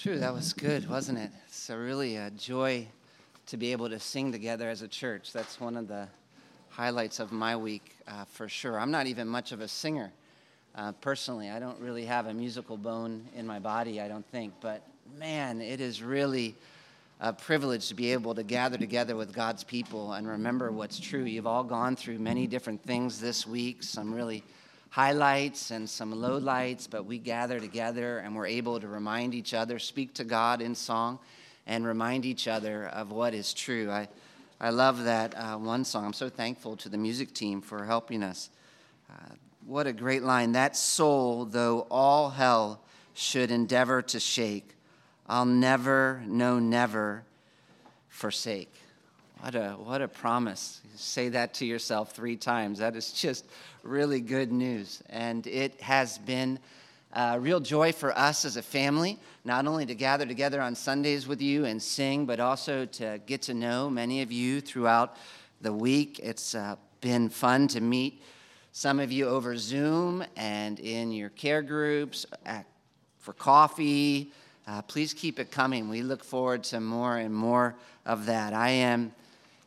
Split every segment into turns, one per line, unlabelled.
True, that was good, wasn't it? It's a really a joy to be able to sing together as a church. That's one of the highlights of my week uh, for sure. I'm not even much of a singer uh, personally. I don't really have a musical bone in my body, I don't think. But man, it is really a privilege to be able to gather together with God's people and remember what's true. You've all gone through many different things this week, some really highlights and some lowlights, but we gather together and we're able to remind each other, speak to God in song, and remind each other of what is true. I, I love that uh, one song. I'm so thankful to the music team for helping us. Uh, what a great line. That soul, though all hell should endeavor to shake, I'll never, no, never forsake. What a, what a promise. Say that to yourself three times. That is just really good news. And it has been a real joy for us as a family, not only to gather together on Sundays with you and sing, but also to get to know many of you throughout the week. It's uh, been fun to meet some of you over Zoom and in your care groups at, for coffee. Uh, please keep it coming. We look forward to more and more of that. I am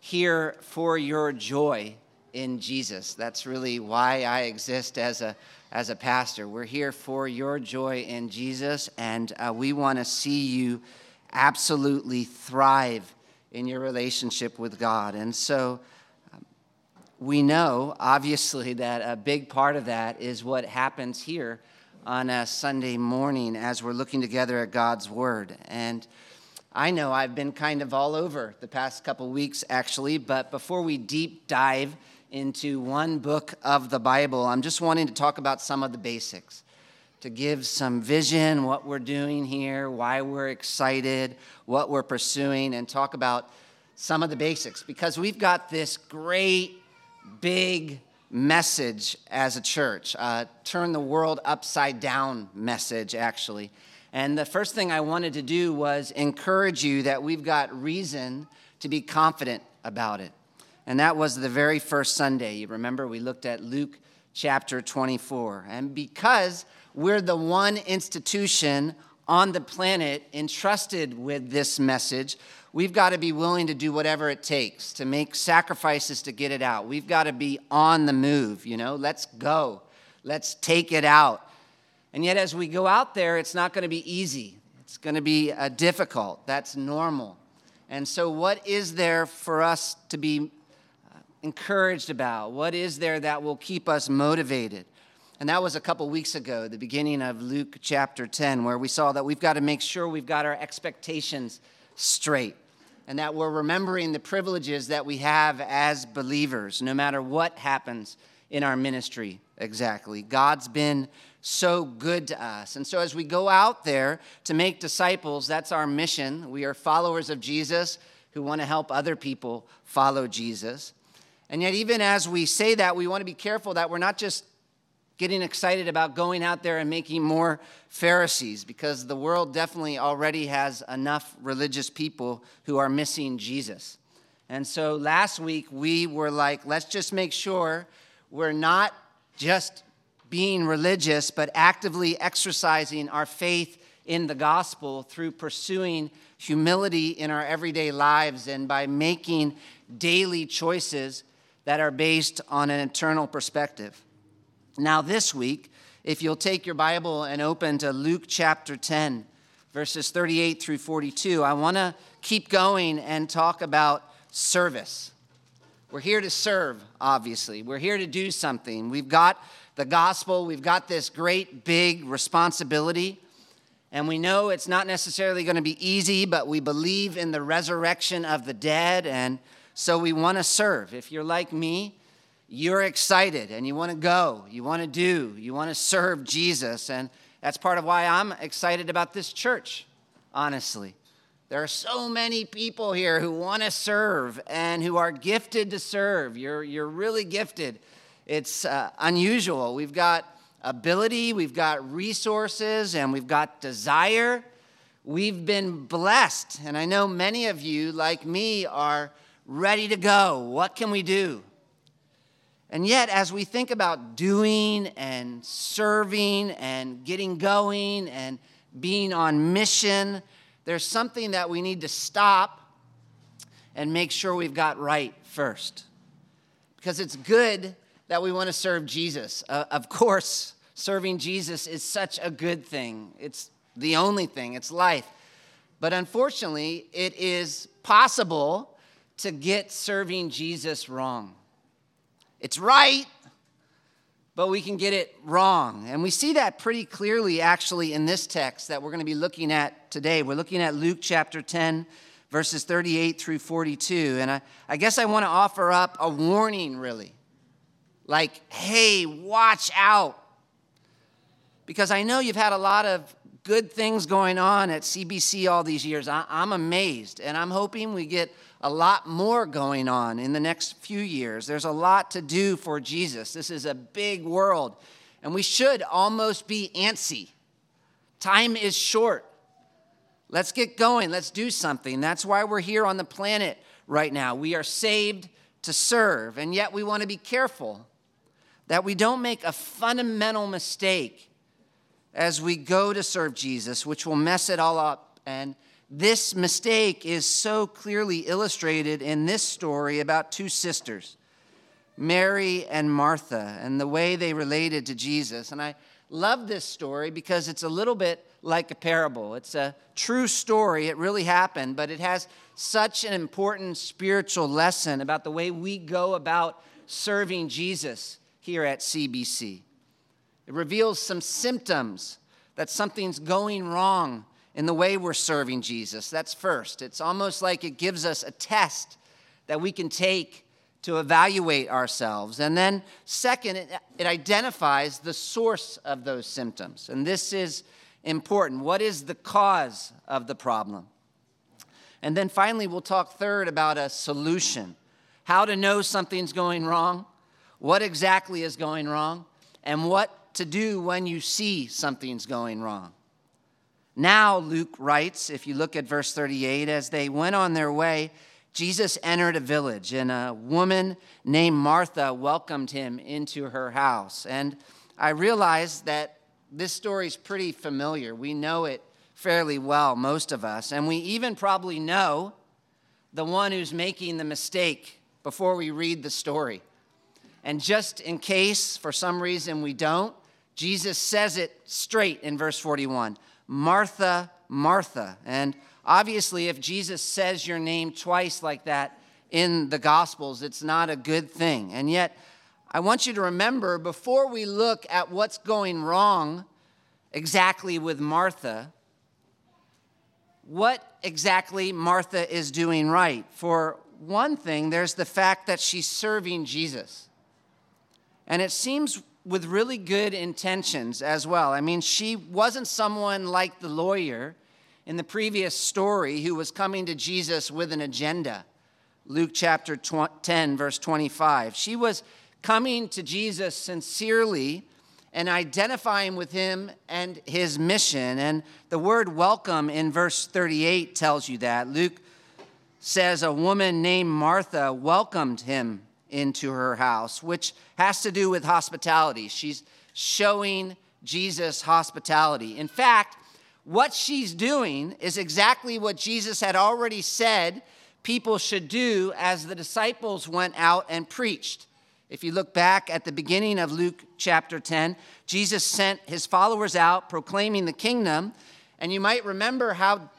here for your joy in Jesus. That's really why I exist as a, as a pastor. We're here for your joy in Jesus, and uh, we want to see you absolutely thrive in your relationship with God. And so um, we know, obviously, that a big part of that is what happens here on a Sunday morning as we're looking together at God's Word. And I know I've been kind of all over the past couple weeks, actually, but before we deep dive into one book of the Bible, I'm just wanting to talk about some of the basics, to give some vision, what we're doing here, why we're excited, what we're pursuing, and talk about some of the basics because we've got this great, big message as a church, uh, turn the world upside down message, actually. And the first thing I wanted to do was encourage you that we've got reason to be confident about it. And that was the very first Sunday. You remember we looked at Luke chapter 24. And because we're the one institution on the planet entrusted with this message, we've got to be willing to do whatever it takes to make sacrifices to get it out. We've got to be on the move, you know, let's go, let's take it out. And yet, as we go out there, it's not going to be easy, it's going to be uh, difficult. That's normal. And so, what is there for us to be encouraged about? What is there that will keep us motivated? And that was a couple weeks ago, the beginning of Luke chapter 10, where we saw that we've got to make sure we've got our expectations straight and that we're remembering the privileges that we have as believers, no matter what happens in our ministry exactly. God's been so good to us. And so, as we go out there to make disciples, that's our mission. We are followers of Jesus who want to help other people follow Jesus. And yet, even as we say that, we want to be careful that we're not just getting excited about going out there and making more Pharisees, because the world definitely already has enough religious people who are missing Jesus. And so last week, we were like, let's just make sure we're not just being religious, but actively exercising our faith in the gospel through pursuing humility in our everyday lives and by making daily choices that are based on an eternal perspective. Now, this week, if you'll take your Bible and open to Luke chapter 10, verses 38 through 42, I want to keep going and talk about service. We're here to serve, obviously. We're here to do something. We've got the gospel, we've got this great big responsibility. And we know it's not necessarily going to be easy, but we believe in the resurrection of the dead. And so we want to serve. If you're like me, you're excited and you want to go, you want to do, you want to serve Jesus. And that's part of why I'm excited about this church, honestly. There are so many people here who want to serve and who are gifted to serve. You're, you're really gifted. It's uh, unusual. We've got ability, we've got resources, and we've got desire. We've been blessed. And I know many of you, like me, are ready to go. What can we do? And yet, as we think about doing and serving and getting going and being on mission. There's something that we need to stop and make sure we've got right first. Because it's good that we want to serve Jesus. Uh, of course, serving Jesus is such a good thing. It's the only thing, it's life. But unfortunately, it is possible to get serving Jesus wrong. It's right, but we can get it wrong. And we see that pretty clearly actually in this text that we're going to be looking at today. We're looking at Luke chapter 10, verses 38 through 42. And I, I guess I want to offer up a warning, really. Like, hey, watch out. Because I know you've had a lot of good things going on at CBC all these years. I, I'm amazed, and I'm hoping we get a lot more going on in the next few years. There's a lot to do for Jesus. This is a big world, and we should almost be antsy. Time is short. Let's get going. Let's do something. That's why we're here on the planet right now. We are saved to serve, and yet we want to be careful that we don't make a fundamental mistake as we go to serve Jesus, which will mess it all up. And this mistake is so clearly illustrated in this story about two sisters, Mary and Martha, and the way they related to Jesus. And I love this story because it's a little bit like a parable. It's a true story, it really happened, but it has such an important spiritual lesson about the way we go about serving Jesus here at CBC. It reveals some symptoms that something's going wrong in the way we're serving Jesus. That's first. It's almost like it gives us a test that we can take to evaluate ourselves. And then, second, it, it, identifies the source of those symptoms. And this is important. What is the cause of the problem? And then finally, we'll talk third about a solution how to know something's going wrong, what exactly is going wrong, and what to do when you see something's going wrong. Now, Luke writes, if you look at verse 38, as they went on their way, Jesus entered a village, and a woman named Martha welcomed him into her house. And I realize that this story is pretty familiar. We know it fairly well, most of us. And we even probably know the one who's making the mistake before we read the story. And just in case, for some reason, we don't, Jesus says it straight in verse 41 Martha, Martha. And obviously, if Jesus says your name twice like that in the Gospels, it's not a good thing. And yet, I want you to remember before we look at what's going wrong exactly with Martha, what exactly Martha is doing right. For one thing, there's the fact that she's serving Jesus. And it seems with really good intentions as well. I mean, she wasn't someone like the lawyer in the previous story who was coming to Jesus with an agenda. Luke chapter 10, verse 25. She was coming to Jesus sincerely and identifying with him and his mission. And the word welcome in verse 38 tells you that. Luke says a woman named Martha welcomed him into her house, which has to do with hospitality. She's showing Jesus hospitality. In fact, what she's doing is exactly what Jesus had already said people should do as the disciples went out and preached. If you look back at the beginning of Luke chapter 10, Jesus sent his followers out proclaiming the kingdom. And you might remember how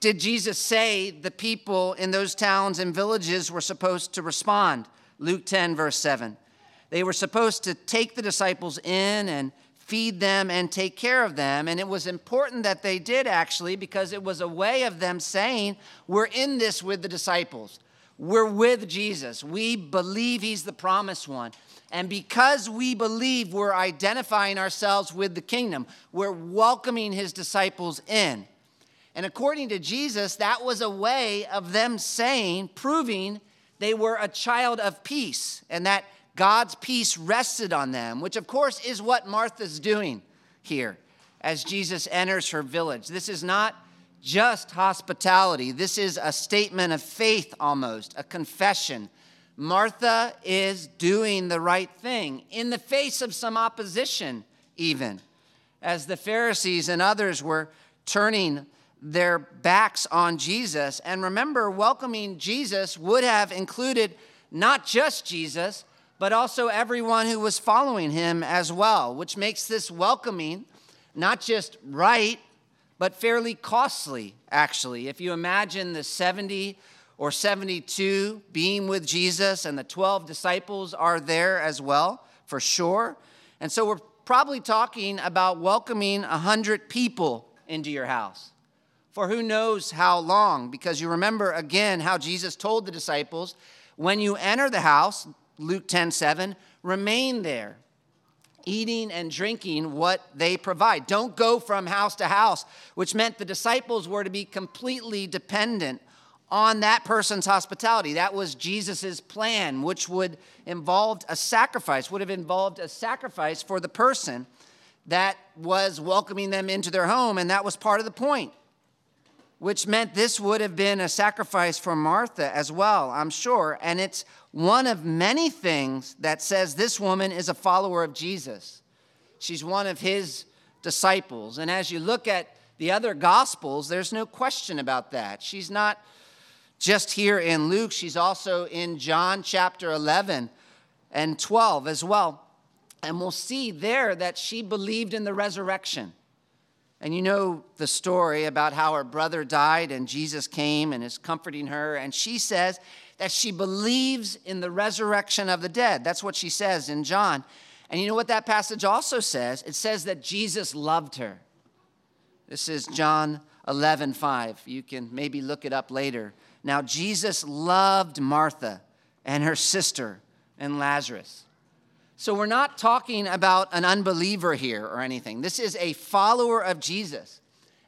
did Jesus say the people in those towns and villages were supposed to respond? Luke 10, verse 7. They were supposed to take the disciples in and feed them and take care of them. And it was important that they did actually because it was a way of them saying, We're in this with the disciples. We're with Jesus. We believe he's the promised one. And because we believe, we're identifying ourselves with the kingdom. We're welcoming his disciples in. And according to Jesus, that was a way of them saying, proving they were a child of peace and that God's peace rested on them, which of course is what Martha's doing here as Jesus enters her village. This is not just hospitality, this is a statement of faith almost, a confession. Martha is doing the right thing in the face of some opposition, even. as the Pharisees and others were turning their backs on Jesus. And remember, welcoming Jesus would have included not just Jesus, but also everyone who was following him as well, which makes this welcoming not just right, but fairly costly, actually. If you imagine the 70 or 72 being with Jesus and the 12 disciples are there as well, for sure. And so we're probably talking about welcoming 100 people into your house for who knows how long, because you remember again how Jesus told the disciples, when you enter the house, Luke 10 7, remain there, eating and drinking what they provide. Don't go from house to house, which meant the disciples were to be completely dependent on that person's hospitality. That was Jesus' plan, which would involve a sacrifice, would have involved a sacrifice for the person that was welcoming them into their home, and that was part of the point which meant this would have been a sacrifice for Martha as well, I'm sure. And it's one of many things that says this woman is a follower of Jesus. She's one of his disciples. And as you look at the other gospels, there's no question about that. She's not just here in Luke, she's also in John chapter 11 and 12 as well. And we'll see there that she believed in the resurrection. And you know the story about how her brother died and Jesus came and is comforting her. And she says that she believes in the resurrection of the dead. That's what she says in John. And you know what that passage also says? It says that Jesus loved her. This is John 11, 5. You can maybe look it up later. Now, Jesus loved Martha and her sister and Lazarus. So we're not talking about an unbeliever here or anything. This is a follower of Jesus.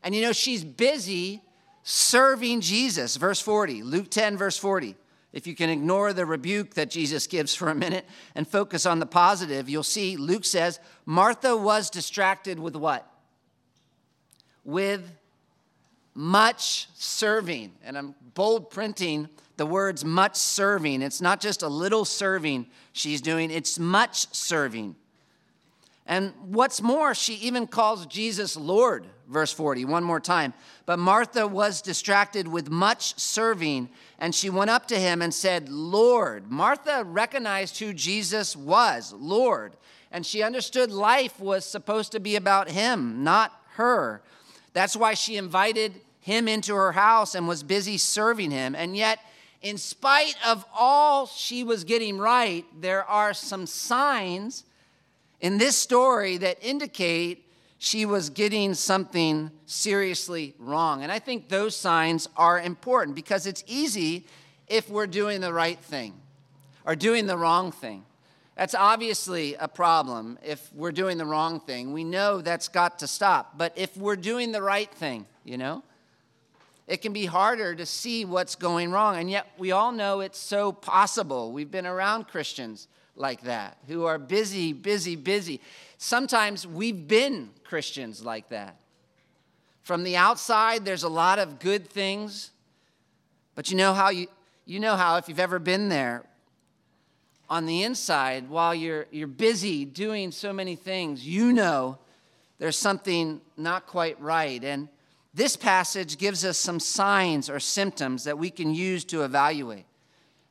And you know, she's busy serving Jesus. Verse 40, Luke 10, verse 40. If you can ignore the rebuke that Jesus gives for a minute and focus on the positive, you'll see Luke says Martha was distracted with what? With much serving. And I'm bold printing the words much serving. It's not just a little serving she's doing, it's much serving. And what's more, she even calls Jesus Lord, verse 40, one more time. But Martha was distracted with much serving, and she went up to him and said, Lord. Martha recognized who Jesus was, Lord, and she understood life was supposed to be about him, not her. That's why she invited him into her house and was busy serving him. And yet, in spite of all she was getting right, there are some signs in this story that indicate she was getting something seriously wrong. And I think those signs are important because it's easy if we're doing the right thing or doing the wrong thing. That's obviously a problem if we're doing the wrong thing. We know that's got to stop. But if we're doing the right thing, you know, it can be harder to see what's going wrong. And yet, we all know it's so possible. We've been around Christians like that who are busy, busy, busy. Sometimes we've been Christians like that. From the outside, there's a lot of good things, but you know how you, you know how if you've ever been there, on the inside, while you're, you're busy doing so many things, you know there's something not quite right. And this passage gives us some signs or symptoms that we can use to evaluate.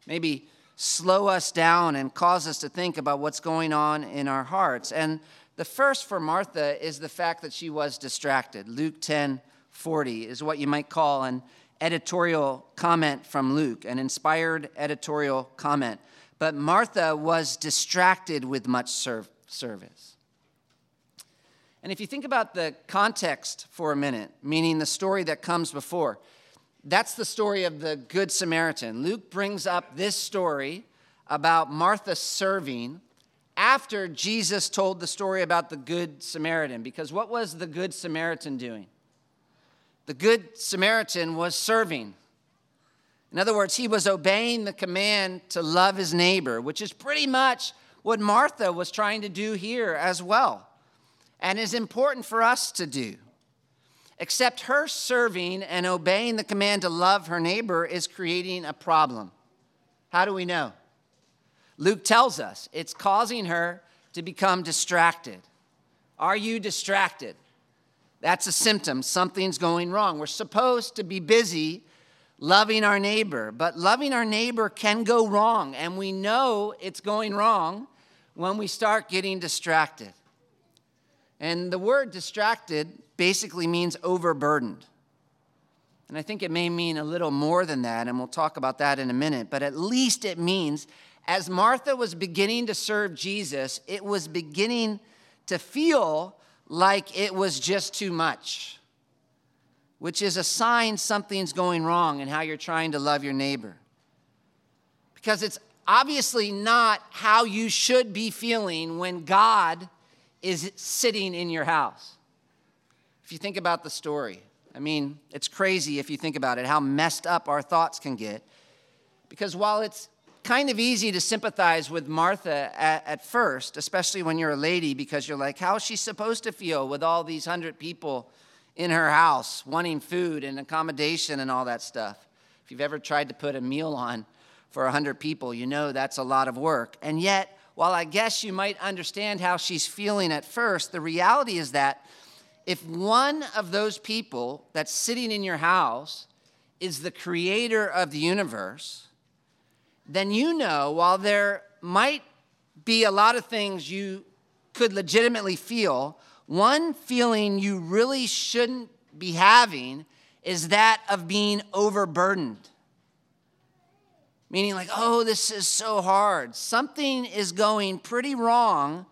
Maybe slow us down and cause us to think about what's going on in our hearts. And the first for Martha is the fact that she was distracted. Luke 10 40 is what you might call an editorial comment from Luke, an inspired editorial comment. But Martha was distracted with much service. And if you think about the context for a minute, meaning the story that comes before, that's the story of the Good Samaritan. Luke brings up this story about Martha serving after Jesus told the story about the Good Samaritan. Because what was the Good Samaritan doing? The Good Samaritan was serving. In other words, he was obeying the command to love his neighbor, which is pretty much what Martha was trying to do here as well and is important for us to do. Except her serving and obeying the command to love her neighbor is creating a problem. How do we know? Luke tells us it's causing her to become distracted. Are you distracted? That's a symptom. Something's going wrong. We're supposed to be busy loving our neighbor, but loving our neighbor can go wrong, and we know it's going wrong when we start getting distracted. And the word distracted basically means overburdened. And I think it may mean a little more than that, and we'll talk about that in a minute, but at least it means as Martha was beginning to serve Jesus, it was beginning to feel like it was just too much, which is a sign something's going wrong in how you're trying to love your neighbor. Because it's obviously not how you should be feeling when God is sitting in your house. If you think about the story, I mean, it's crazy if you think about it, how messed up our thoughts can get. Because while it's kind of easy to sympathize with Martha at, at, first, especially when you're a lady, because you're like, how is she supposed to feel with all these hundred people in her house wanting food and accommodation and all that stuff? If you've ever tried to put a meal on for a hundred people, you know that's a lot of work. And yet, while I guess you might understand how she's feeling at first, the reality is that if one of those people that's sitting in your house is the creator of the universe, then you know while there might be a lot of things you could legitimately feel, one feeling you really shouldn't be having is that of being overburdened. Meaning, like, oh, this is so hard. Something is going pretty wrong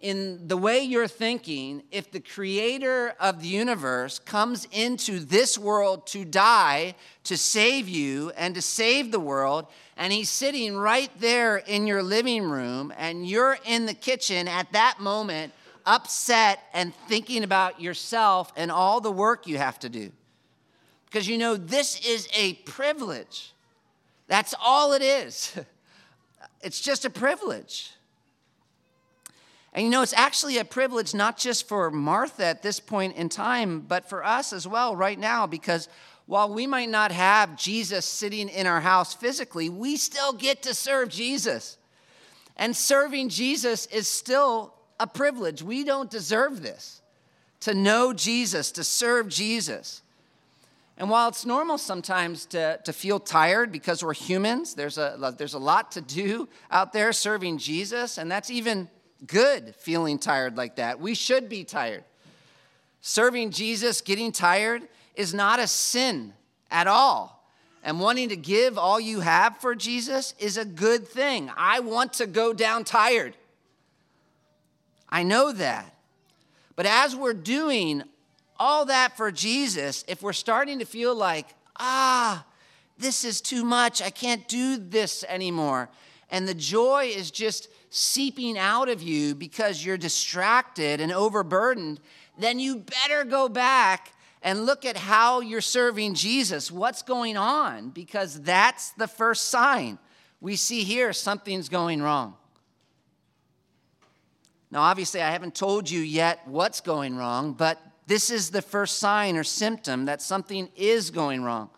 in the way you're thinking if the creator of the universe comes into this world to die to save you and to save the world. And he's sitting right there in your living room and you're in the kitchen at that moment upset and thinking about yourself and all the work you have to do. Because you know this is a privilege that's all it is it's just a privilege and you know, it's actually a privilege not just for Martha at this point in time, but for us as well right now, because while we might not have Jesus sitting in our house physically, we still get to serve Jesus. And serving Jesus is still a privilege. We don't deserve this to know Jesus, to serve Jesus. And while it's normal sometimes to, to feel tired because we're humans, there's a, there's a lot to do out there serving Jesus, and that's even good feeling tired like that. We should be tired. Serving Jesus, getting tired, is not a sin at all. And wanting to give all you have for Jesus is a good thing. I want to go down tired. I know that. But as we're doing all that for Jesus, if we're starting to feel like, ah, this is too much, I can't do this anymore, and the joy is just seeping out of you because you're distracted and overburdened, then you better go back and look at how you're serving Jesus. What's going on? Because that's the first sign. We see here something's going wrong. Now, obviously, I haven't told you yet what's going wrong, but this is the first sign or symptom that something is going wrong.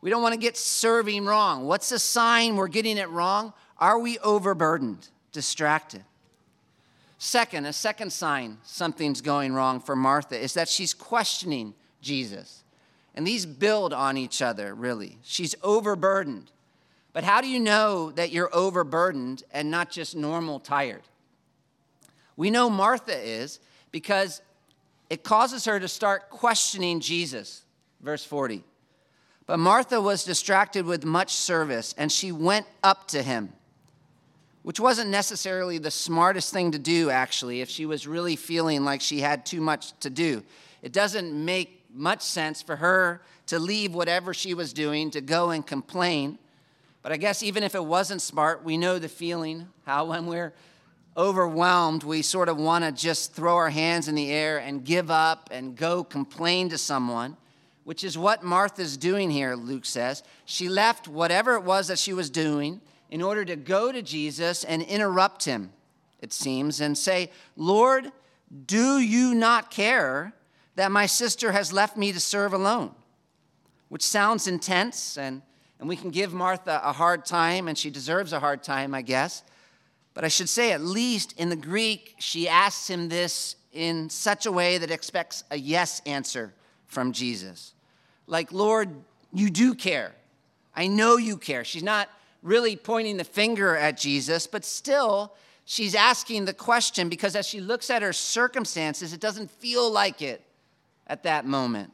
We don't want to get serving wrong. What's the sign we're getting it wrong? Are we overburdened, distracted? Second, a second sign something's going wrong for Martha is that she's questioning Jesus. And these build on each other, really. She's overburdened. But how do you know that you're overburdened and not just normal tired? We know Martha is because it causes her to start questioning Jesus. Verse 40. But Martha was distracted with much service, and she went up to him which wasn't necessarily the smartest thing to do, actually, if she was really feeling like she had too much to do. It doesn't make much sense for her to leave whatever she was doing to go and complain. But I guess even if it wasn't smart, we know the feeling how when we're overwhelmed, we sort of want to just throw our hands in the air and give up and go complain to someone, which is what Martha's doing here, Luke says. She left whatever it was that she was doing in order to go to Jesus and interrupt him, it seems, and say, Lord, do you not care that my sister has left me to serve alone? Which sounds intense, and, and we can give Martha a hard time, and she deserves a hard time, I guess. But I should say, at least in the Greek, she asks him this in such a way that expects a yes answer from Jesus. Like, Lord, you do care. I know you care. She's not really pointing the finger at Jesus, but still, she's asking the question because as she looks at her circumstances, it doesn't feel like it at that moment.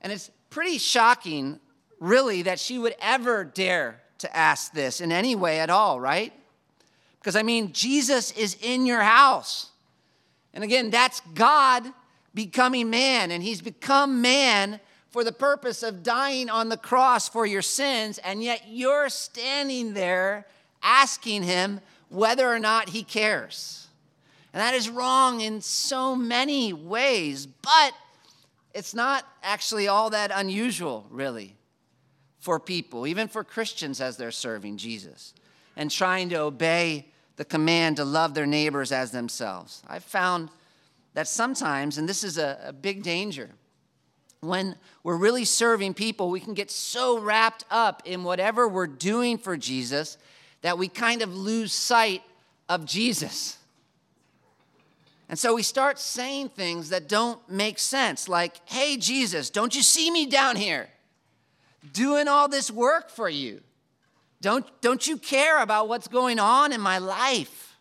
And it's pretty shocking, really, that she would ever dare to ask this in any way at all, right? Because I mean, Jesus is in your house. And again, that's God becoming man, and he's become man for the purpose of dying on the cross for your sins, and yet you're standing there asking him whether or not he cares. And that is wrong in so many ways, but it's not actually all that unusual, really, for people, even for Christians as they're serving Jesus and trying to obey the command to love their neighbors as themselves. I've found that sometimes, and this is a, a big danger, when we're really serving people, we can get so wrapped up in whatever we're doing for Jesus that we kind of lose sight of Jesus. And so we start saying things that don't make sense, like, hey, Jesus, don't you see me down here doing all this work for you? Don't, don't you care about what's going on in my life?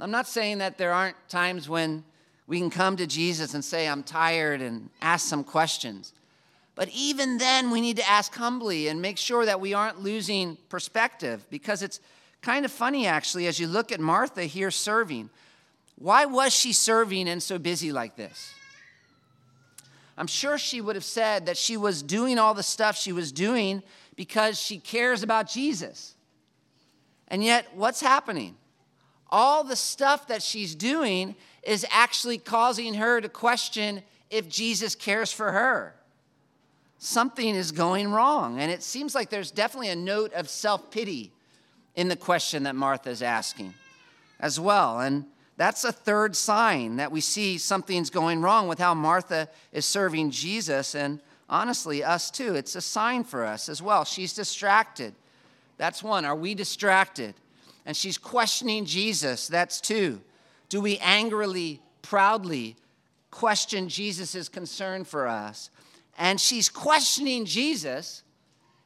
I'm not saying that there aren't times when we can come to Jesus and say, I'm tired, and ask some questions. But even then, we need to ask humbly and make sure that we aren't losing perspective because it's kind of funny, actually, as you look at Martha here serving. Why was she serving and so busy like this? I'm sure she would have said that she was doing all the stuff she was doing because she cares about Jesus. And yet, what's happening? all the stuff that she's doing is actually causing her to question if Jesus cares for her. Something is going wrong. And it seems like there's definitely a note of self pity in the question that Martha is asking as well. And that's a third sign that we see something's going wrong with how Martha is serving Jesus. And honestly, us too. It's a sign for us as well. She's distracted. That's one. Are we distracted? and she's questioning Jesus. That's two. Do we angrily, proudly question Jesus' concern for us? And she's questioning Jesus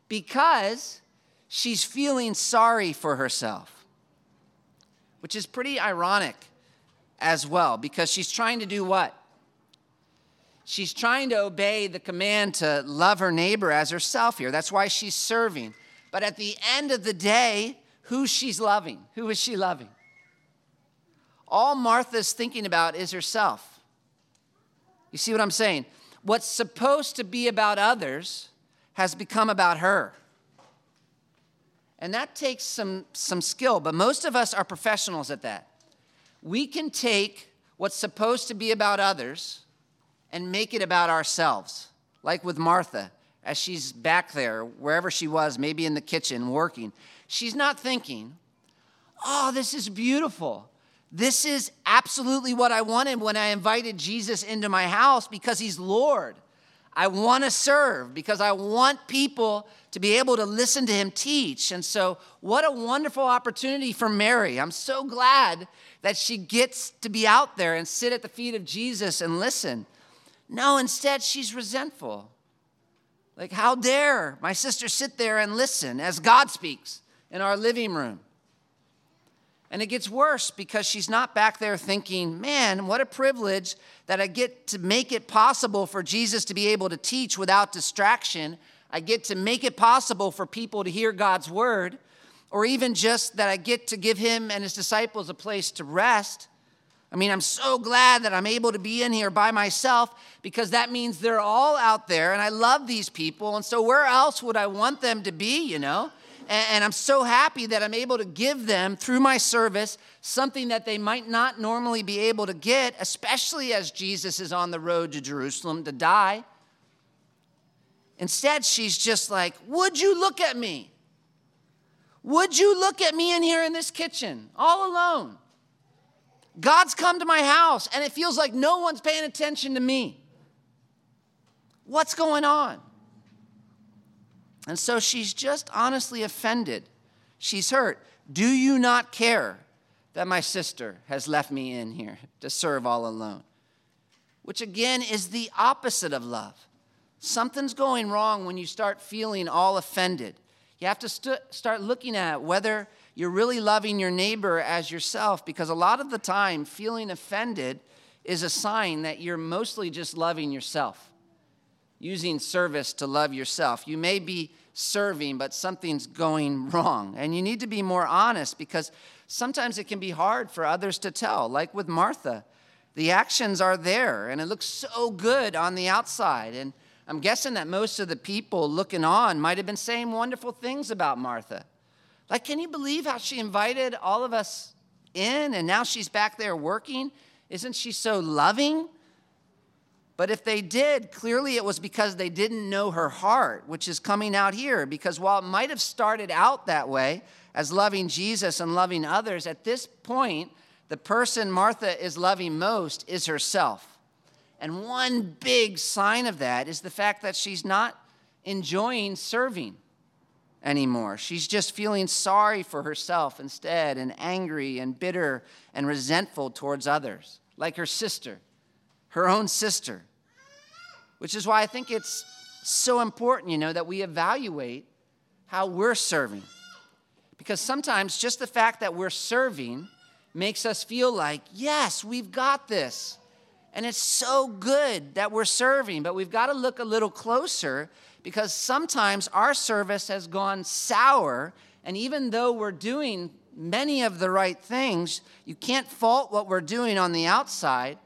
because she's feeling sorry for herself, which is pretty ironic as well, because she's trying to do what? She's trying to obey the command to love her neighbor as herself here. That's why she's serving. But at the end of the day, who she's loving. Who is she loving? All Martha's thinking about is herself. You see what I'm saying? What's supposed to be about others has become about her. And that takes some, some skill, but most of us are professionals at that. We can take what's supposed to be about others and make it about ourselves, like with Martha, as she's back there, wherever she was, maybe in the kitchen working. She's not thinking, oh, this is beautiful. This is absolutely what I wanted when I invited Jesus into my house because he's Lord. I want to serve because I want people to be able to listen to him teach. And so, what a wonderful opportunity for Mary. I'm so glad that she gets to be out there and sit at the feet of Jesus and listen. No, instead, she's resentful. Like, how dare my sister sit there and listen as God speaks? in our living room. And it gets worse because she's not back there thinking, man, what a privilege that I get to make it possible for Jesus to be able to teach without distraction. I get to make it possible for people to hear God's word, or even just that I get to give him and his disciples a place to rest. I mean, I'm so glad that I'm able to be in here by myself because that means they're all out there and I love these people. And so, where else would I want them to be, you know? And I'm so happy that I'm able to give them through my service something that they might not normally be able to get, especially as Jesus is on the road to Jerusalem to die. Instead, she's just like, Would you look at me? Would you look at me in here in this kitchen, all alone? God's come to my house, and it feels like no one's paying attention to me. What's going on? And so she's just honestly offended. She's hurt. Do you not care that my sister has left me in here to serve all alone? Which again is the opposite of love. Something's going wrong when you start feeling all offended. You have to st- start looking at whether you're really loving your neighbor as yourself, because a lot of the time, feeling offended is a sign that you're mostly just loving yourself, using service to love yourself. You may be serving, but something's going wrong. And you need to be more honest because sometimes it can be hard for others to tell, like with Martha. The actions are there, and it looks so good on the outside. And I'm guessing that most of the people looking on might have been saying wonderful things about Martha. Like, can you believe how she invited all of us in and now she's back there working? Isn't she so loving? But if they did, clearly it was because they didn't know her heart, which is coming out here. Because while it might have started out that way, as loving Jesus and loving others, at this point, the person Martha is loving most is herself. And one big sign of that is the fact that she's not enjoying serving anymore. She's just feeling sorry for herself instead, and angry and bitter and resentful towards others, like her sister, her own sister. Which is why I think it's so important, you know, that we evaluate how we're serving. Because sometimes just the fact that we're serving makes us feel like, yes, we've got this. And it's so good that we're serving, but we've got to look a little closer because sometimes our service has gone sour. And even though we're doing many of the right things, you can't fault what we're doing on the outside.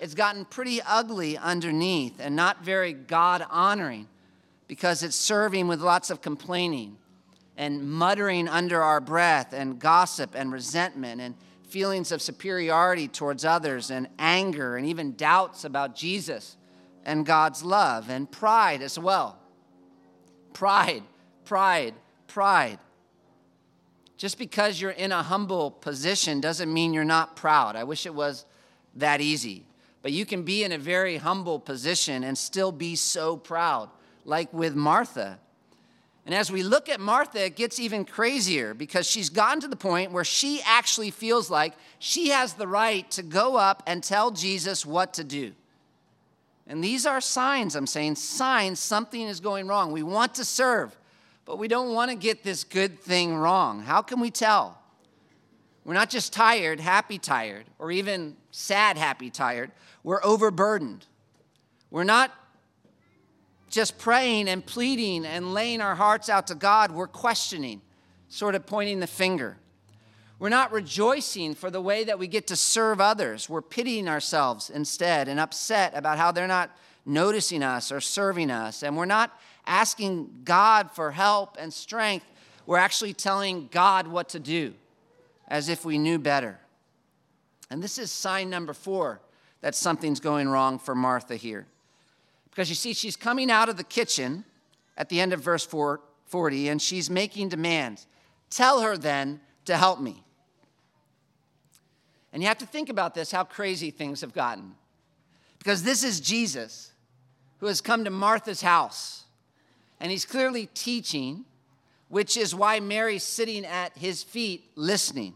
It's gotten pretty ugly underneath and not very God honoring because it's serving with lots of complaining and muttering under our breath and gossip and resentment and feelings of superiority towards others and anger and even doubts about Jesus and God's love and pride as well. Pride, pride, pride. Just because you're in a humble position doesn't mean you're not proud. I wish it was that easy. But you can be in a very humble position and still be so proud, like with Martha. And as we look at Martha, it gets even crazier because she's gotten to the point where she actually feels like she has the right to go up and tell Jesus what to do. And these are signs, I'm saying, signs something is going wrong. We want to serve, but we don't want to get this good thing wrong. How can we tell? We're not just tired, happy tired, or even sad, happy tired. We're overburdened. We're not just praying and pleading and laying our hearts out to God, we're questioning, sort of pointing the finger. We're not rejoicing for the way that we get to serve others. We're pitying ourselves instead and upset about how they're not noticing us or serving us. And we're not asking God for help and strength. We're actually telling God what to do as if we knew better. And this is sign number four that something's going wrong for Martha here. Because you see, she's coming out of the kitchen at the end of verse 40 and she's making demands. Tell her then to help me. And you have to think about this how crazy things have gotten. Because this is Jesus who has come to Martha's house. And he's clearly teaching, which is why Mary's sitting at his feet listening.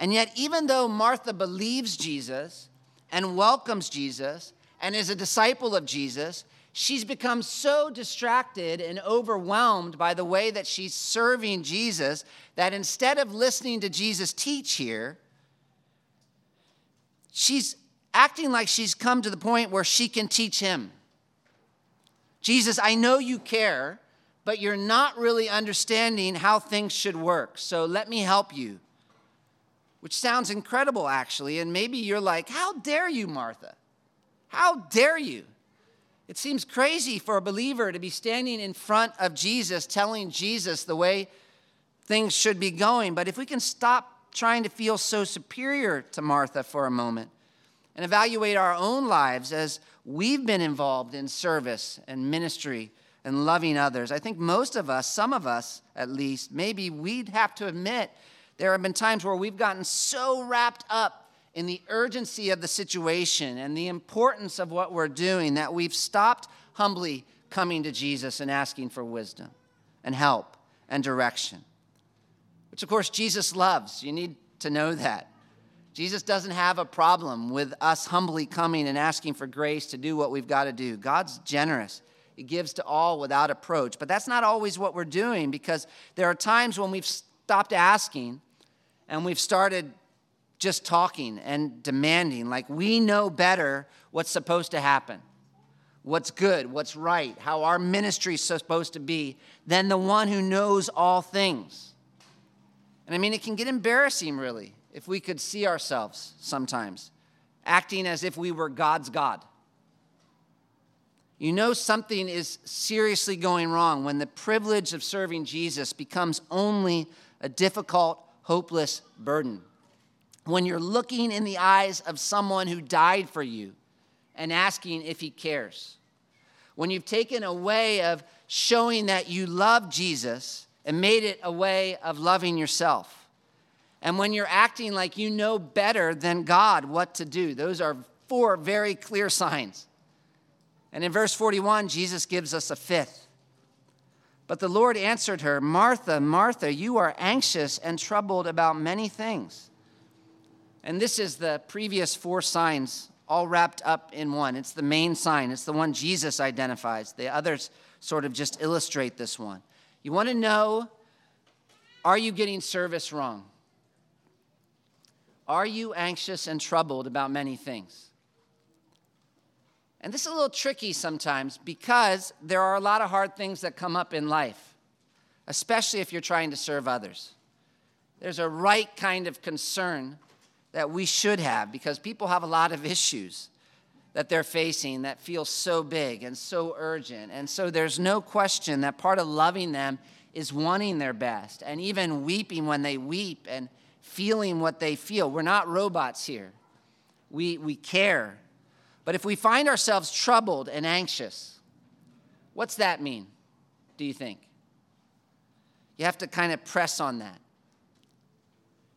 And yet, even though Martha believes Jesus and welcomes Jesus and is a disciple of Jesus, she's become so distracted and overwhelmed by the way that she's serving Jesus that instead of listening to Jesus teach here, she's acting like she's come to the point where she can teach him. Jesus, I know you care, but you're not really understanding how things should work, so let me help you. Which sounds incredible, actually, and maybe you're like, How dare you, Martha? How dare you? It seems crazy for a believer to be standing in front of Jesus, telling Jesus the way things should be going. But if we can stop trying to feel so superior to Martha for a moment and evaluate our own lives as we've been involved in service and ministry and loving others, I think most of us, some of us at least, maybe we'd have to admit there have been times where we've gotten so wrapped up in the urgency of the situation and the importance of what we're doing that we've stopped humbly coming to Jesus and asking for wisdom and help and direction. Which of course Jesus loves. You need to know that. Jesus doesn't have a problem with us humbly coming and asking for grace to do what we've got to do. God's generous. He gives to all without approach. But that's not always what we're doing because there are times when we've stopped asking and we've started just talking and demanding, like we know better what's supposed to happen, what's good, what's right, how our ministry is supposed to be, than the one who knows all things. And I mean, it can get embarrassing, really if we could see ourselves sometimes acting as if we were God's God. You know something is seriously going wrong when the privilege of serving Jesus becomes only a difficult, hopeless burden. When you're looking in the eyes of someone who died for you and asking if he cares. When you've taken a way of showing that you love Jesus and made it a way of loving yourself and when you're acting like you know better than God what to do. Those are four very clear signs. And in verse 41, Jesus gives us a fifth. But the Lord answered her, Martha, Martha, you are anxious and troubled about many things. And this is the previous four signs all wrapped up in one. It's the main sign, it's the one Jesus identifies. The others sort of just illustrate this one. You want to know are you getting service wrong? Are you anxious and troubled about many things? And this is a little tricky sometimes because there are a lot of hard things that come up in life, especially if you're trying to serve others. There's a right kind of concern that we should have because people have a lot of issues that they're facing that feels so big and so urgent. And so there's no question that part of loving them is wanting their best and even weeping when they weep and feeling what they feel. We're not robots here. We, we care. But if we find ourselves troubled and anxious, what's that mean, do you think? You have to kind of press on that.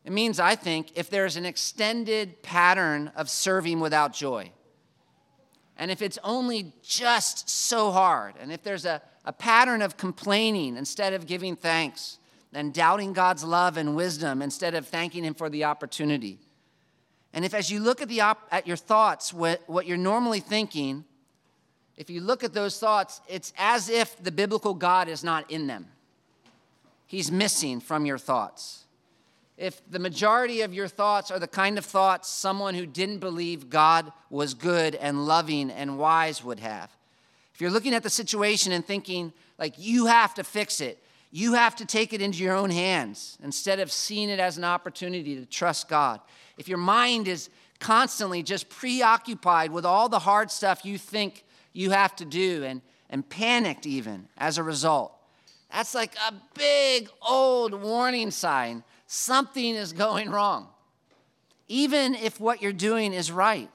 It means, I think, if there's an extended pattern of serving without joy, and if it's only just so hard, and if there's a, a pattern of complaining instead of giving thanks, and doubting God's love and wisdom instead of thanking Him for the opportunity. And if, as you look at, the op- at your thoughts, what, what you're normally thinking, if you look at those thoughts, it's as if the biblical God is not in them. He's missing from your thoughts. If the majority of your thoughts are the kind of thoughts someone who didn't believe God was good and loving and wise would have, if you're looking at the situation and thinking, like, you have to fix it, you have to take it into your own hands instead of seeing it as an opportunity to trust God. If your mind is constantly just preoccupied with all the hard stuff you think you have to do and, and panicked even as a result, that's like a big old warning sign. Something is going wrong, even if what you're doing is right.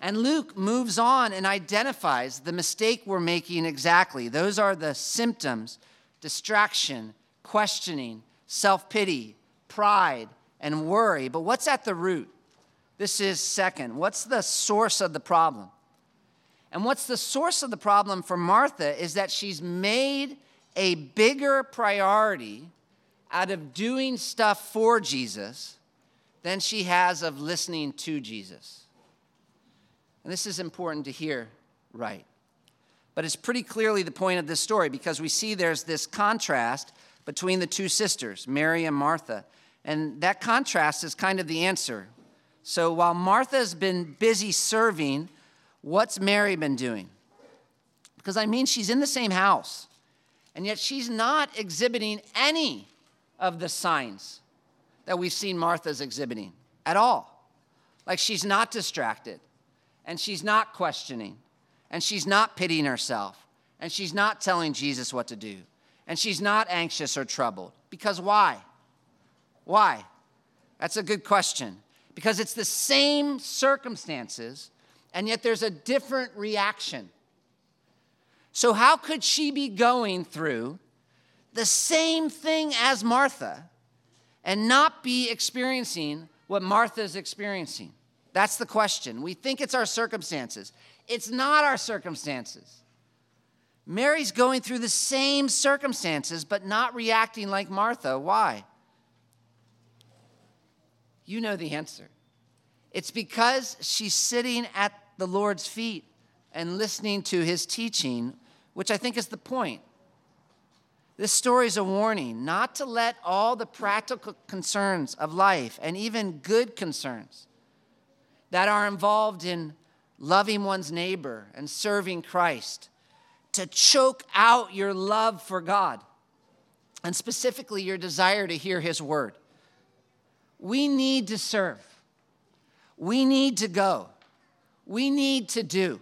And Luke moves on and identifies the mistake we're making exactly. Those are the symptoms distraction, questioning, self pity, pride, and worry. But what's at the root? This is second. What's the source of the problem? And what's the source of the problem for Martha is that she's made a bigger priority out of doing stuff for Jesus than she has of listening to Jesus. And this is important to hear right. But it's pretty clearly the point of this story because we see there's this contrast between the two sisters, Mary and Martha. And that contrast is kind of the answer. So while Martha's been busy serving, what's Mary been doing? Because I mean, she's in the same house, and yet she's not exhibiting any of the signs that we've seen Martha's exhibiting at all. Like she's not distracted, and she's not questioning, and she's not pitying herself, and she's not telling Jesus what to do, and she's not anxious or troubled. Because why? Why? That's a good question. Because it's the same circumstances, and yet there's a different reaction. So, how could she be going through the same thing as Martha and not be experiencing what Martha is experiencing? That's the question. We think it's our circumstances. It's not our circumstances. Mary's going through the same circumstances, but not reacting like Martha. Why? You know the answer. It's because she's sitting at the Lord's feet and listening to his teaching, which I think is the point. This story is a warning not to let all the practical concerns of life and even good concerns that are involved in loving one's neighbor and serving Christ to choke out your love for God and specifically your desire to hear His word. We need to serve, we need to go, we need to do,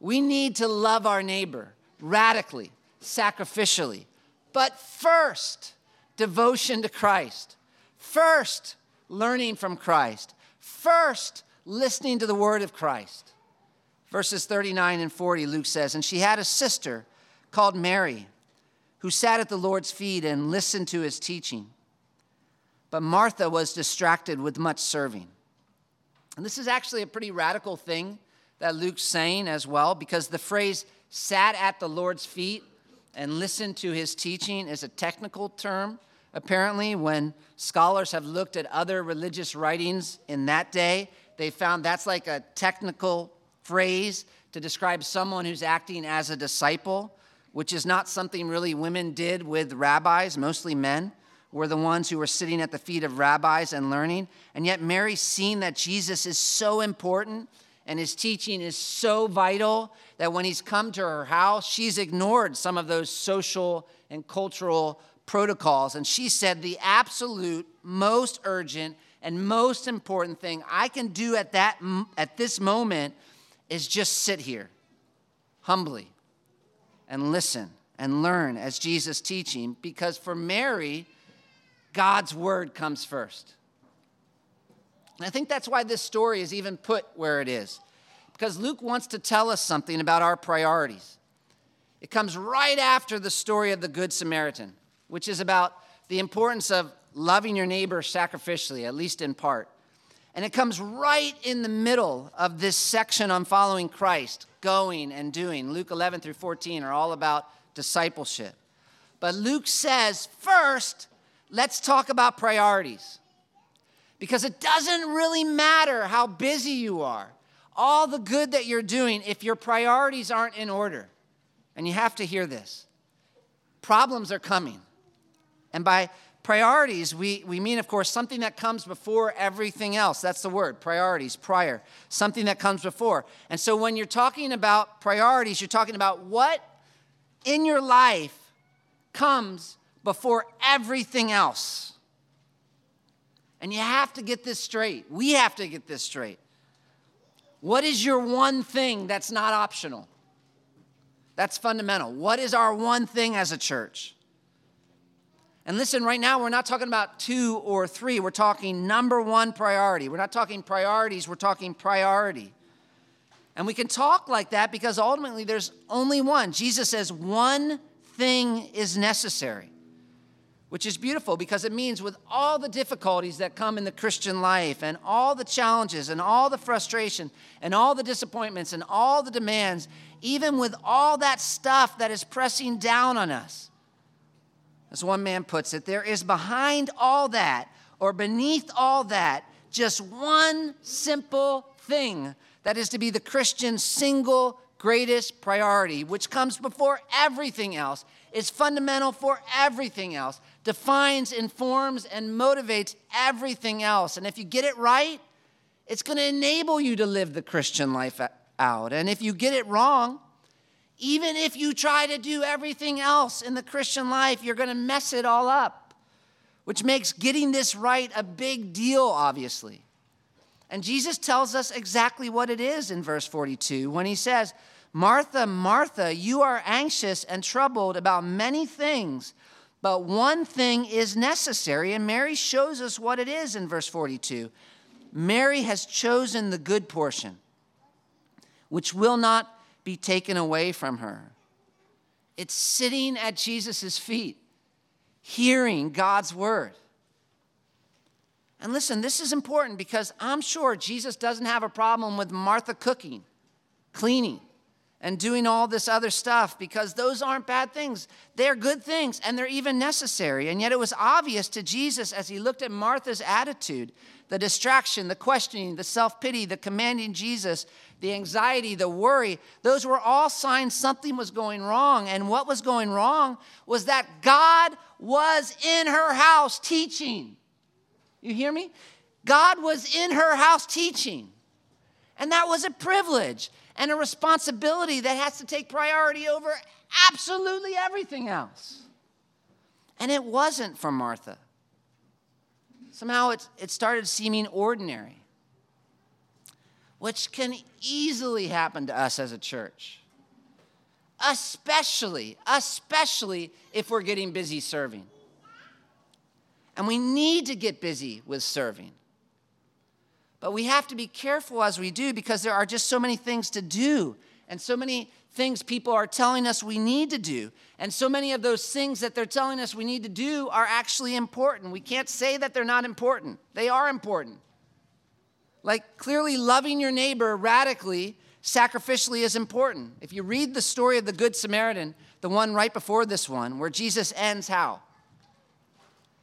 we need to love our neighbor radically sacrificially. But first, devotion to Christ. First, learning from Christ. First, listening to the word of Christ. Verses 39 and 40, Luke says, And she had a sister called Mary who sat at the Lord's feet and listened to his teaching. But Martha was distracted with much serving. And this is actually a pretty radical thing that Luke's saying as well, because the phrase sat at the Lord's feet and listen to his teaching is a technical term. Apparently, when scholars have looked at other religious writings in that day, they found that's like a technical phrase to describe someone who's acting as a disciple, which is not something really women did with rabbis, mostly men were the ones who were sitting at the feet of rabbis and learning. And yet, Mary, seeing that Jesus is so important and his teaching is so vital that when he's come to her house, she's ignored some of those social and cultural protocols. And she said, The absolute most urgent and most important thing I can do at, that, at this moment is just sit here humbly and listen and learn as Jesus teaching because for Mary, God's word comes first. And I think that's why this story is even put where it is, because Luke wants to tell us something about our priorities. It comes right after the story of the Good Samaritan, which is about the importance of loving your neighbor sacrificially, at least in part. And it comes right in the middle of this section on following Christ, going and doing. Luke 11 through 14 are all about discipleship. But Luke says, first, let's talk about priorities. Because it doesn't really matter how busy you are, all the good that you're doing, if your priorities aren't in order. And you have to hear this problems are coming. And by priorities, we, we mean, of course, something that comes before everything else. That's the word priorities, prior, something that comes before. And so when you're talking about priorities, you're talking about what in your life comes before everything else. And you have to get this straight. We have to get this straight. What is your one thing that's not optional? That's fundamental. What is our one thing as a church? And listen, right now, we're not talking about two or three. We're talking number one priority. We're not talking priorities, we're talking priority. And we can talk like that because ultimately there's only one. Jesus says one thing is necessary which is beautiful because it means with all the difficulties that come in the Christian life and all the challenges and all the frustration and all the disappointments and all the demands, even with all that stuff that is pressing down on us, as one man puts it, there is behind all that or beneath all that just one simple thing that is to be the Christian's single greatest priority, which comes before everything else, is fundamental for everything else, defines, informs, and motivates everything else. And if you get it right, it's going to enable you to live the Christian life out. And if you get it wrong, even if you try to do everything else in the Christian life, you're going to mess it all up, which makes getting this right a big deal, obviously. And Jesus tells us exactly what it is in verse 42 when he says, Martha, Martha, you are anxious and troubled about many things, but one thing is necessary. And Mary shows us what it is in verse 42. Mary has chosen the good portion, which will not be taken away from her. It's sitting at Jesus' feet, hearing God's word. And listen, this is important because I'm sure Jesus doesn't have a problem with Martha cooking, cleaning, and doing all this other stuff because those aren't bad things. They're good things and they're even necessary. And yet it was obvious to Jesus as he looked at Martha's attitude the distraction, the questioning, the self pity, the commanding Jesus, the anxiety, the worry those were all signs something was going wrong. And what was going wrong was that God was in her house teaching. You hear me? God was in her house teaching. And that was a privilege and a responsibility that has to take priority over absolutely everything else. And it wasn't for Martha. Somehow it, it started seeming ordinary, which can easily happen to us as a church. Especially, especially if we're getting busy serving. And we need to get busy with serving. But we have to be careful as we do because there are just so many things to do and so many things people are telling us we need to do. And so many of those things that they're telling us we need to do are actually important. We can't say that they're not important, they are important. Like clearly, loving your neighbor radically, sacrificially is important. If you read the story of the Good Samaritan, the one right before this one, where Jesus ends how?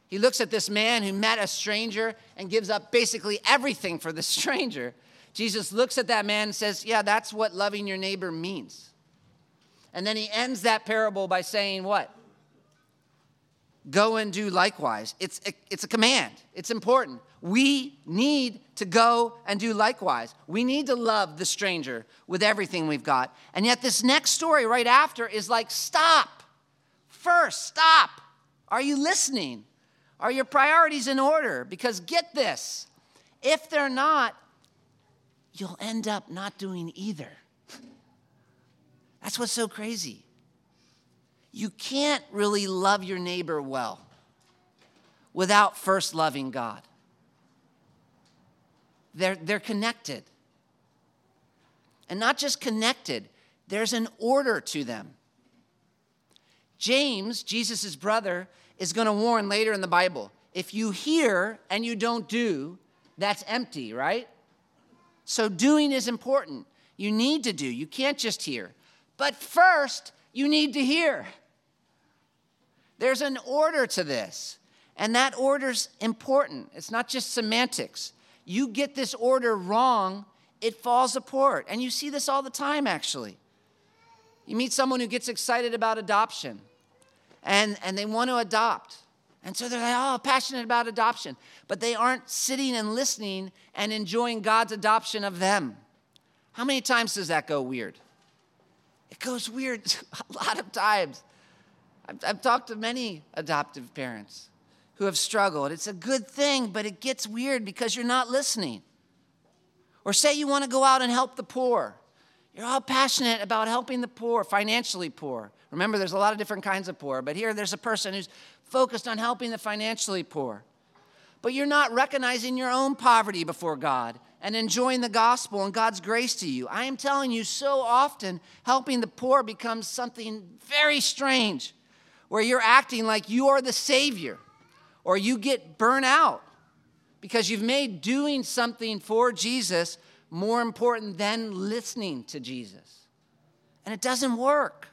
He looks at this man who met a stranger and gives up basically everything for the stranger. Jesus looks at that man and says, Yeah, that's what loving your neighbor means. And then he ends that parable by saying, What? Go and do likewise. It's a, it's a command, it's important. We need to go and do likewise. We need to love the stranger with everything we've got. And yet, this next story right after is like, Stop. First, stop. Are you listening? Are your priorities in order? Because get this if they're not, you'll end up not doing either. That's what's so crazy. You can't really love your neighbor well without first loving God. They're, they're connected. And not just connected, there's an order to them. James, Jesus' brother, is going to warn later in the Bible if you hear and you don't do, that's empty, right? So doing is important. You need to do, you can't just hear. But first, you need to hear. There's an order to this, and that order's important. It's not just semantics. You get this order wrong, it falls apart. And you see this all the time, actually. You meet someone who gets excited about adoption and, and they want to adopt. And so they're like, oh, passionate about adoption. But they aren't sitting and listening and enjoying God's adoption of them. How many times does that go weird? It goes weird a lot of times. I've, I've talked to many adoptive parents who have struggled. It's a good thing, but it gets weird because you're not listening. Or say you want to go out and help the poor. You're all passionate about helping the poor, financially poor. Remember, there's a lot of different kinds of poor, but here there's a person who's focused on helping the financially poor. But you're not recognizing your own poverty before God and enjoying the gospel and God's grace to you. I am telling you, so often helping the poor becomes something very strange where you're acting like you are the Savior or you get burnt out because you've made doing something for Jesus more important than listening to Jesus. And it doesn't work.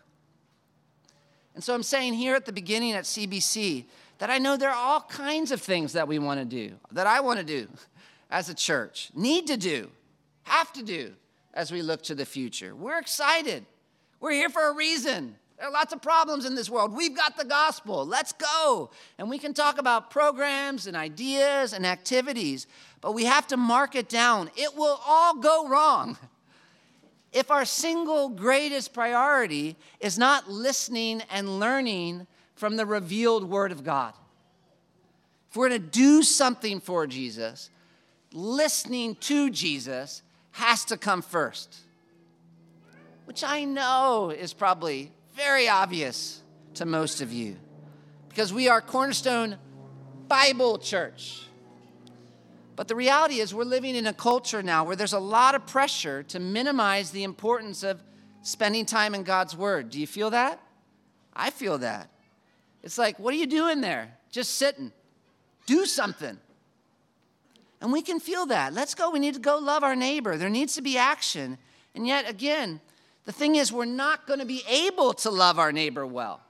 And so I'm saying here at the beginning at CBC that I know there are all kinds of things that we want to do, that I want to do as a church, need to do, have to do as we look to the future. We're excited. We're here for a reason. There are lots of problems in this world. We've got the gospel. Let's go. And we can talk about programs and ideas and activities, but we have to mark it down. It will all go wrong if our single greatest priority is not listening and learning from the revealed Word of God. If we're going to do something for Jesus, listening to Jesus has to come first, which I know is probably very obvious to most of you because we are Cornerstone Bible Church. But the reality is, we're living in a culture now where there's a lot of pressure to minimize the importance of spending time in God's Word. Do you feel that? I feel that. It's like, what are you doing there? Just sitting. Do something. And we can feel that. Let's go. We need to go love our neighbor. There needs to be action. And yet, again, The thing is, we're not going to be able to love our neighbor well.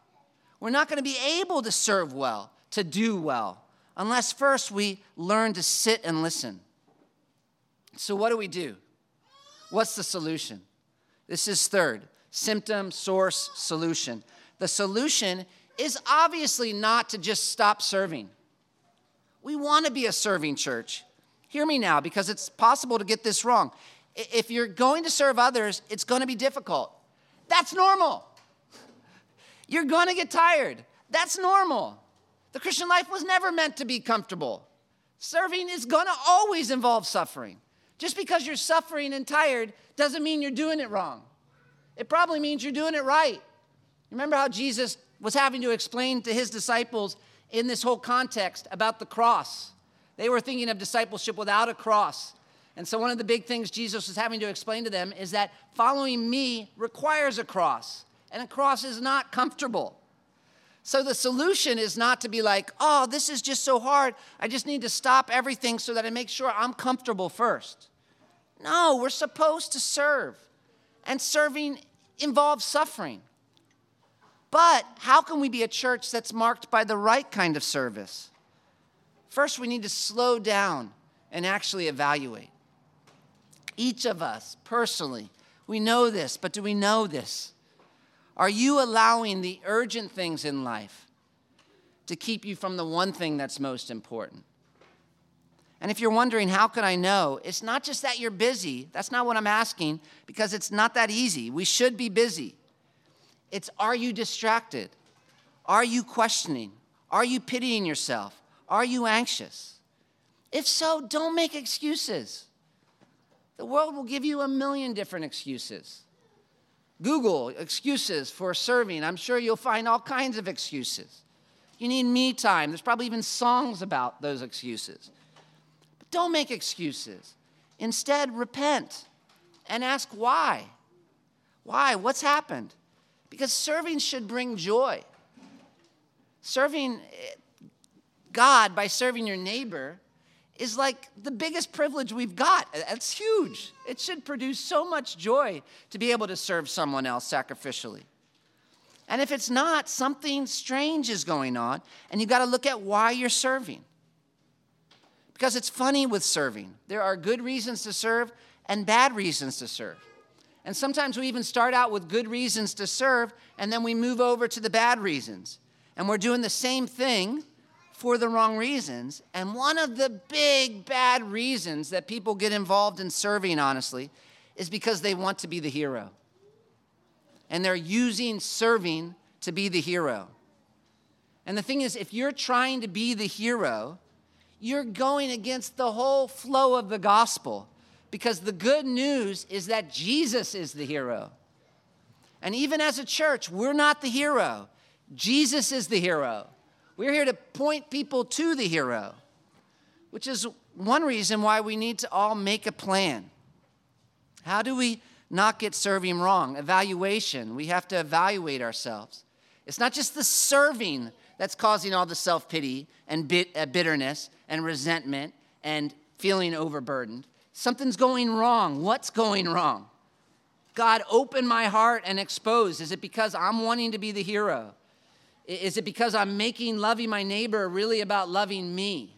We're not going to be able to serve well, to do well, unless first we learn to sit and listen. So, what do we do? What's the solution? This is third symptom, source, solution. The solution is obviously not to just stop serving. We want to be a serving church. Hear me now, because it's possible to get this wrong. If you're going to serve others, it's going to be difficult. That's normal. You're going to get tired. That's normal. The Christian life was never meant to be comfortable. Serving is going to always involve suffering. Just because you're suffering and tired doesn't mean you're doing it wrong. It probably means you're doing it right. Remember how Jesus was having to explain to his disciples in this whole context about the cross. They were thinking of discipleship without a cross. And so, one of the big things Jesus was having to explain to them is that following me requires a cross, and a cross is not comfortable. So, the solution is not to be like, oh, this is just so hard. I just need to stop everything so that I make sure I'm comfortable first. No, we're supposed to serve, and serving involves suffering. But how can we be a church that's marked by the right kind of service? First, we need to slow down and actually evaluate. Each of us personally, we know this, but do we know this? Are you allowing the urgent things in life to keep you from the one thing that's most important? And if you're wondering, how can I know? It's not just that you're busy. That's not what I'm asking, because it's not that easy. We should be busy. It's are you distracted? Are you questioning? Are you pitying yourself? Are you anxious? If so, don't make excuses. The world will give you a million different excuses. Google excuses for serving. I'm sure you'll find all kinds of excuses. You need me time. There's probably even songs about those excuses. But don't make excuses. Instead, repent and ask why. Why? What's happened? Because serving should bring joy. Serving eh, God by serving your neighbor is like the biggest privilege we've got. It's huge. It should produce so much joy to be able to serve someone else sacrificially. And if it's not, something strange is going on, and you've got to look at why you're serving. Because it's funny with serving. There are good reasons to serve and bad reasons to serve. And sometimes we even start out with good reasons to serve, and then we move over to the bad reasons. And we're doing the same thing, for the wrong reasons. And one of the big bad reasons that people get involved in serving, honestly, is because they want to be the hero. And they're using serving to be the hero. And the thing is, if you're trying to be the hero, you're going against the whole flow of the gospel because the good news is that Jesus is the hero. And even as a church, we're not the hero, Jesus is the hero. We're here to point people to the hero, which is one reason why we need to all make a plan. How do we not get serving wrong? Evaluation. We have to evaluate ourselves. It's not just the serving that's causing all the self pity and uh, bitterness and resentment and feeling overburdened. Something's going wrong. What's going wrong? God, open my heart and expose. Is it because I'm wanting to be the hero? Is it because I'm making loving my neighbor really about loving me?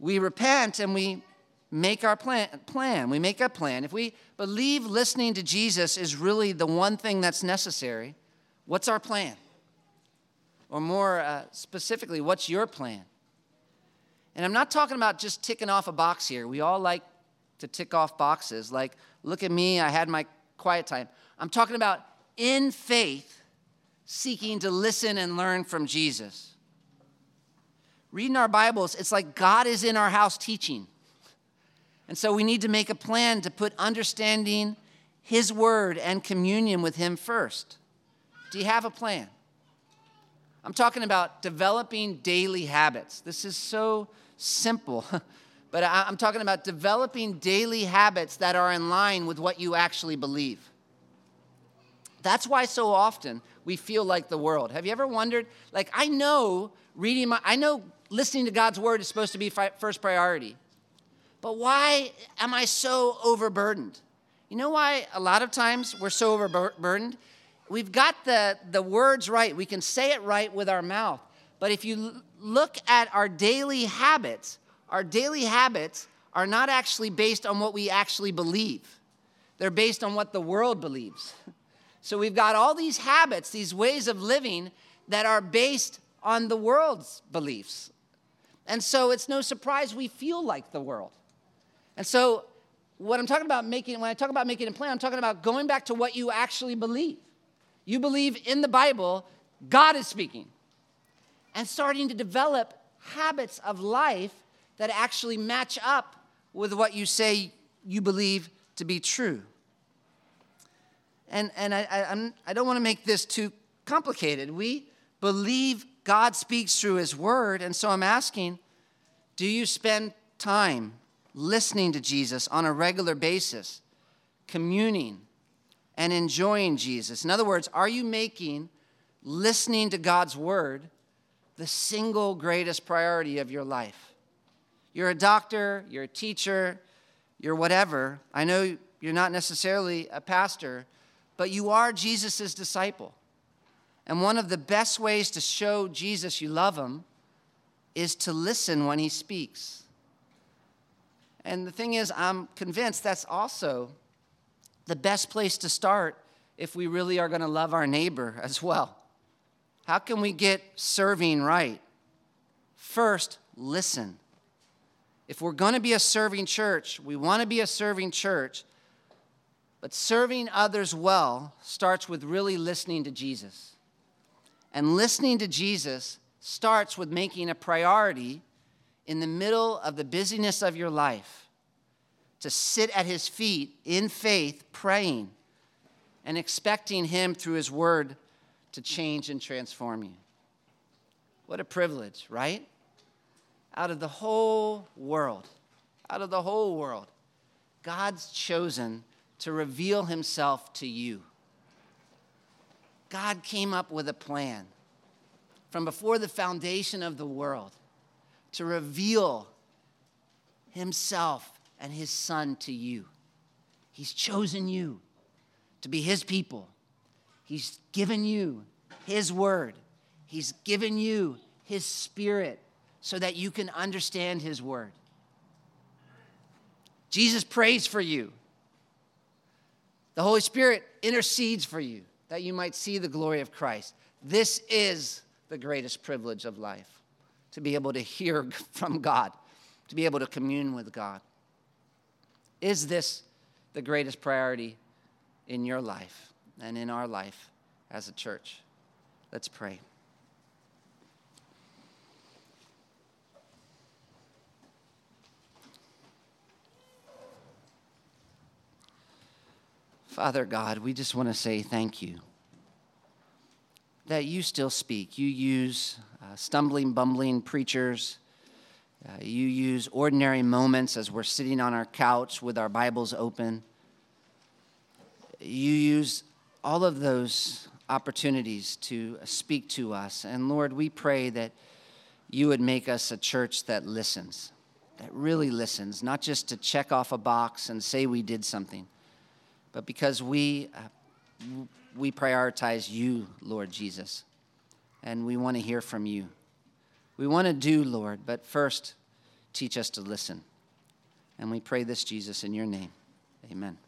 We repent and we make our plan, plan. We make a plan. If we believe listening to Jesus is really the one thing that's necessary, what's our plan? Or more uh, specifically, what's your plan? And I'm not talking about just ticking off a box here. We all like to tick off boxes, like, look at me, I had my quiet time. I'm talking about in faith seeking to listen and learn from Jesus. Reading our Bibles, it's like God is in our house teaching. And so we need to make a plan to put understanding His Word and communion with Him first. Do you have a plan? I'm talking about developing daily habits. This is so simple, but I'm talking about developing daily habits that are in line with what you actually believe. That's why so often we feel like the world. Have you ever wondered? Like, I know reading my, I know listening to God's word is supposed to be first priority, but why am I so overburdened? You know why a lot of times we're so overburdened? We've got the, the words right. We can say it right with our mouth. But if you look at our daily habits, our daily habits are not actually based on what we actually believe. They're based on what the world believes. So we've got all these habits, these ways of living that are based on the world's beliefs. And so it's no surprise we feel like the world. And so what I'm talking about making, when I talk about making a plan, I'm talking about going back to what you actually believe. You believe in the Bible, God is speaking, and starting to develop habits of life that actually match up with what you say you believe to be true. And, and I, I, I don't want to make this too complicated. We believe God speaks through His Word, and so I'm asking do you spend time listening to Jesus on a regular basis, communing, and enjoying Jesus? In other words, are you making listening to God's Word the single greatest priority of your life? You're a doctor, you're a teacher, you're whatever. I know you're not necessarily a pastor, but you are Jesus' disciple. And one of the best ways to show Jesus you love him is to listen when he speaks. And the thing is, I'm convinced that's also the best place to start if we really are going to love our neighbor as well. How can we get serving right? First, listen. If we're going to be a serving church, we want to be a serving church, but serving others well starts with really listening to Jesus. And listening to Jesus starts with making a priority in the middle of the busyness of your life to sit at his feet in faith, praying and expecting him through his word to change and transform you. What a privilege, right? Out of the whole world, out of the whole world, God's chosen to reveal himself to you. God came up with a plan from before the foundation of the world to reveal himself and his son to you. He's chosen you to be his people. He's given you his word. He's given you his spirit so that you can understand his word. Jesus prays for you. The Holy Spirit intercedes for you that you might see the glory of Christ. This is the greatest privilege of life to be able to hear from God, to be able to commune with God. Is this the greatest priority in your life and in our life as a church? Let's pray. Father God, we just want to say thank you that you still speak. You use uh, stumbling, bumbling preachers. Uh, you use ordinary moments as we're sitting on our couch with our Bibles open. You use all of those opportunities to speak to us. And Lord, we pray that you would make us a church that listens, that really listens, not just to check off a box and say we did something but because we, uh, we prioritize you, Lord Jesus, and we want to hear from you. We want to do, Lord, but first, teach us to listen. And we pray this, Jesus, in your name. Amen.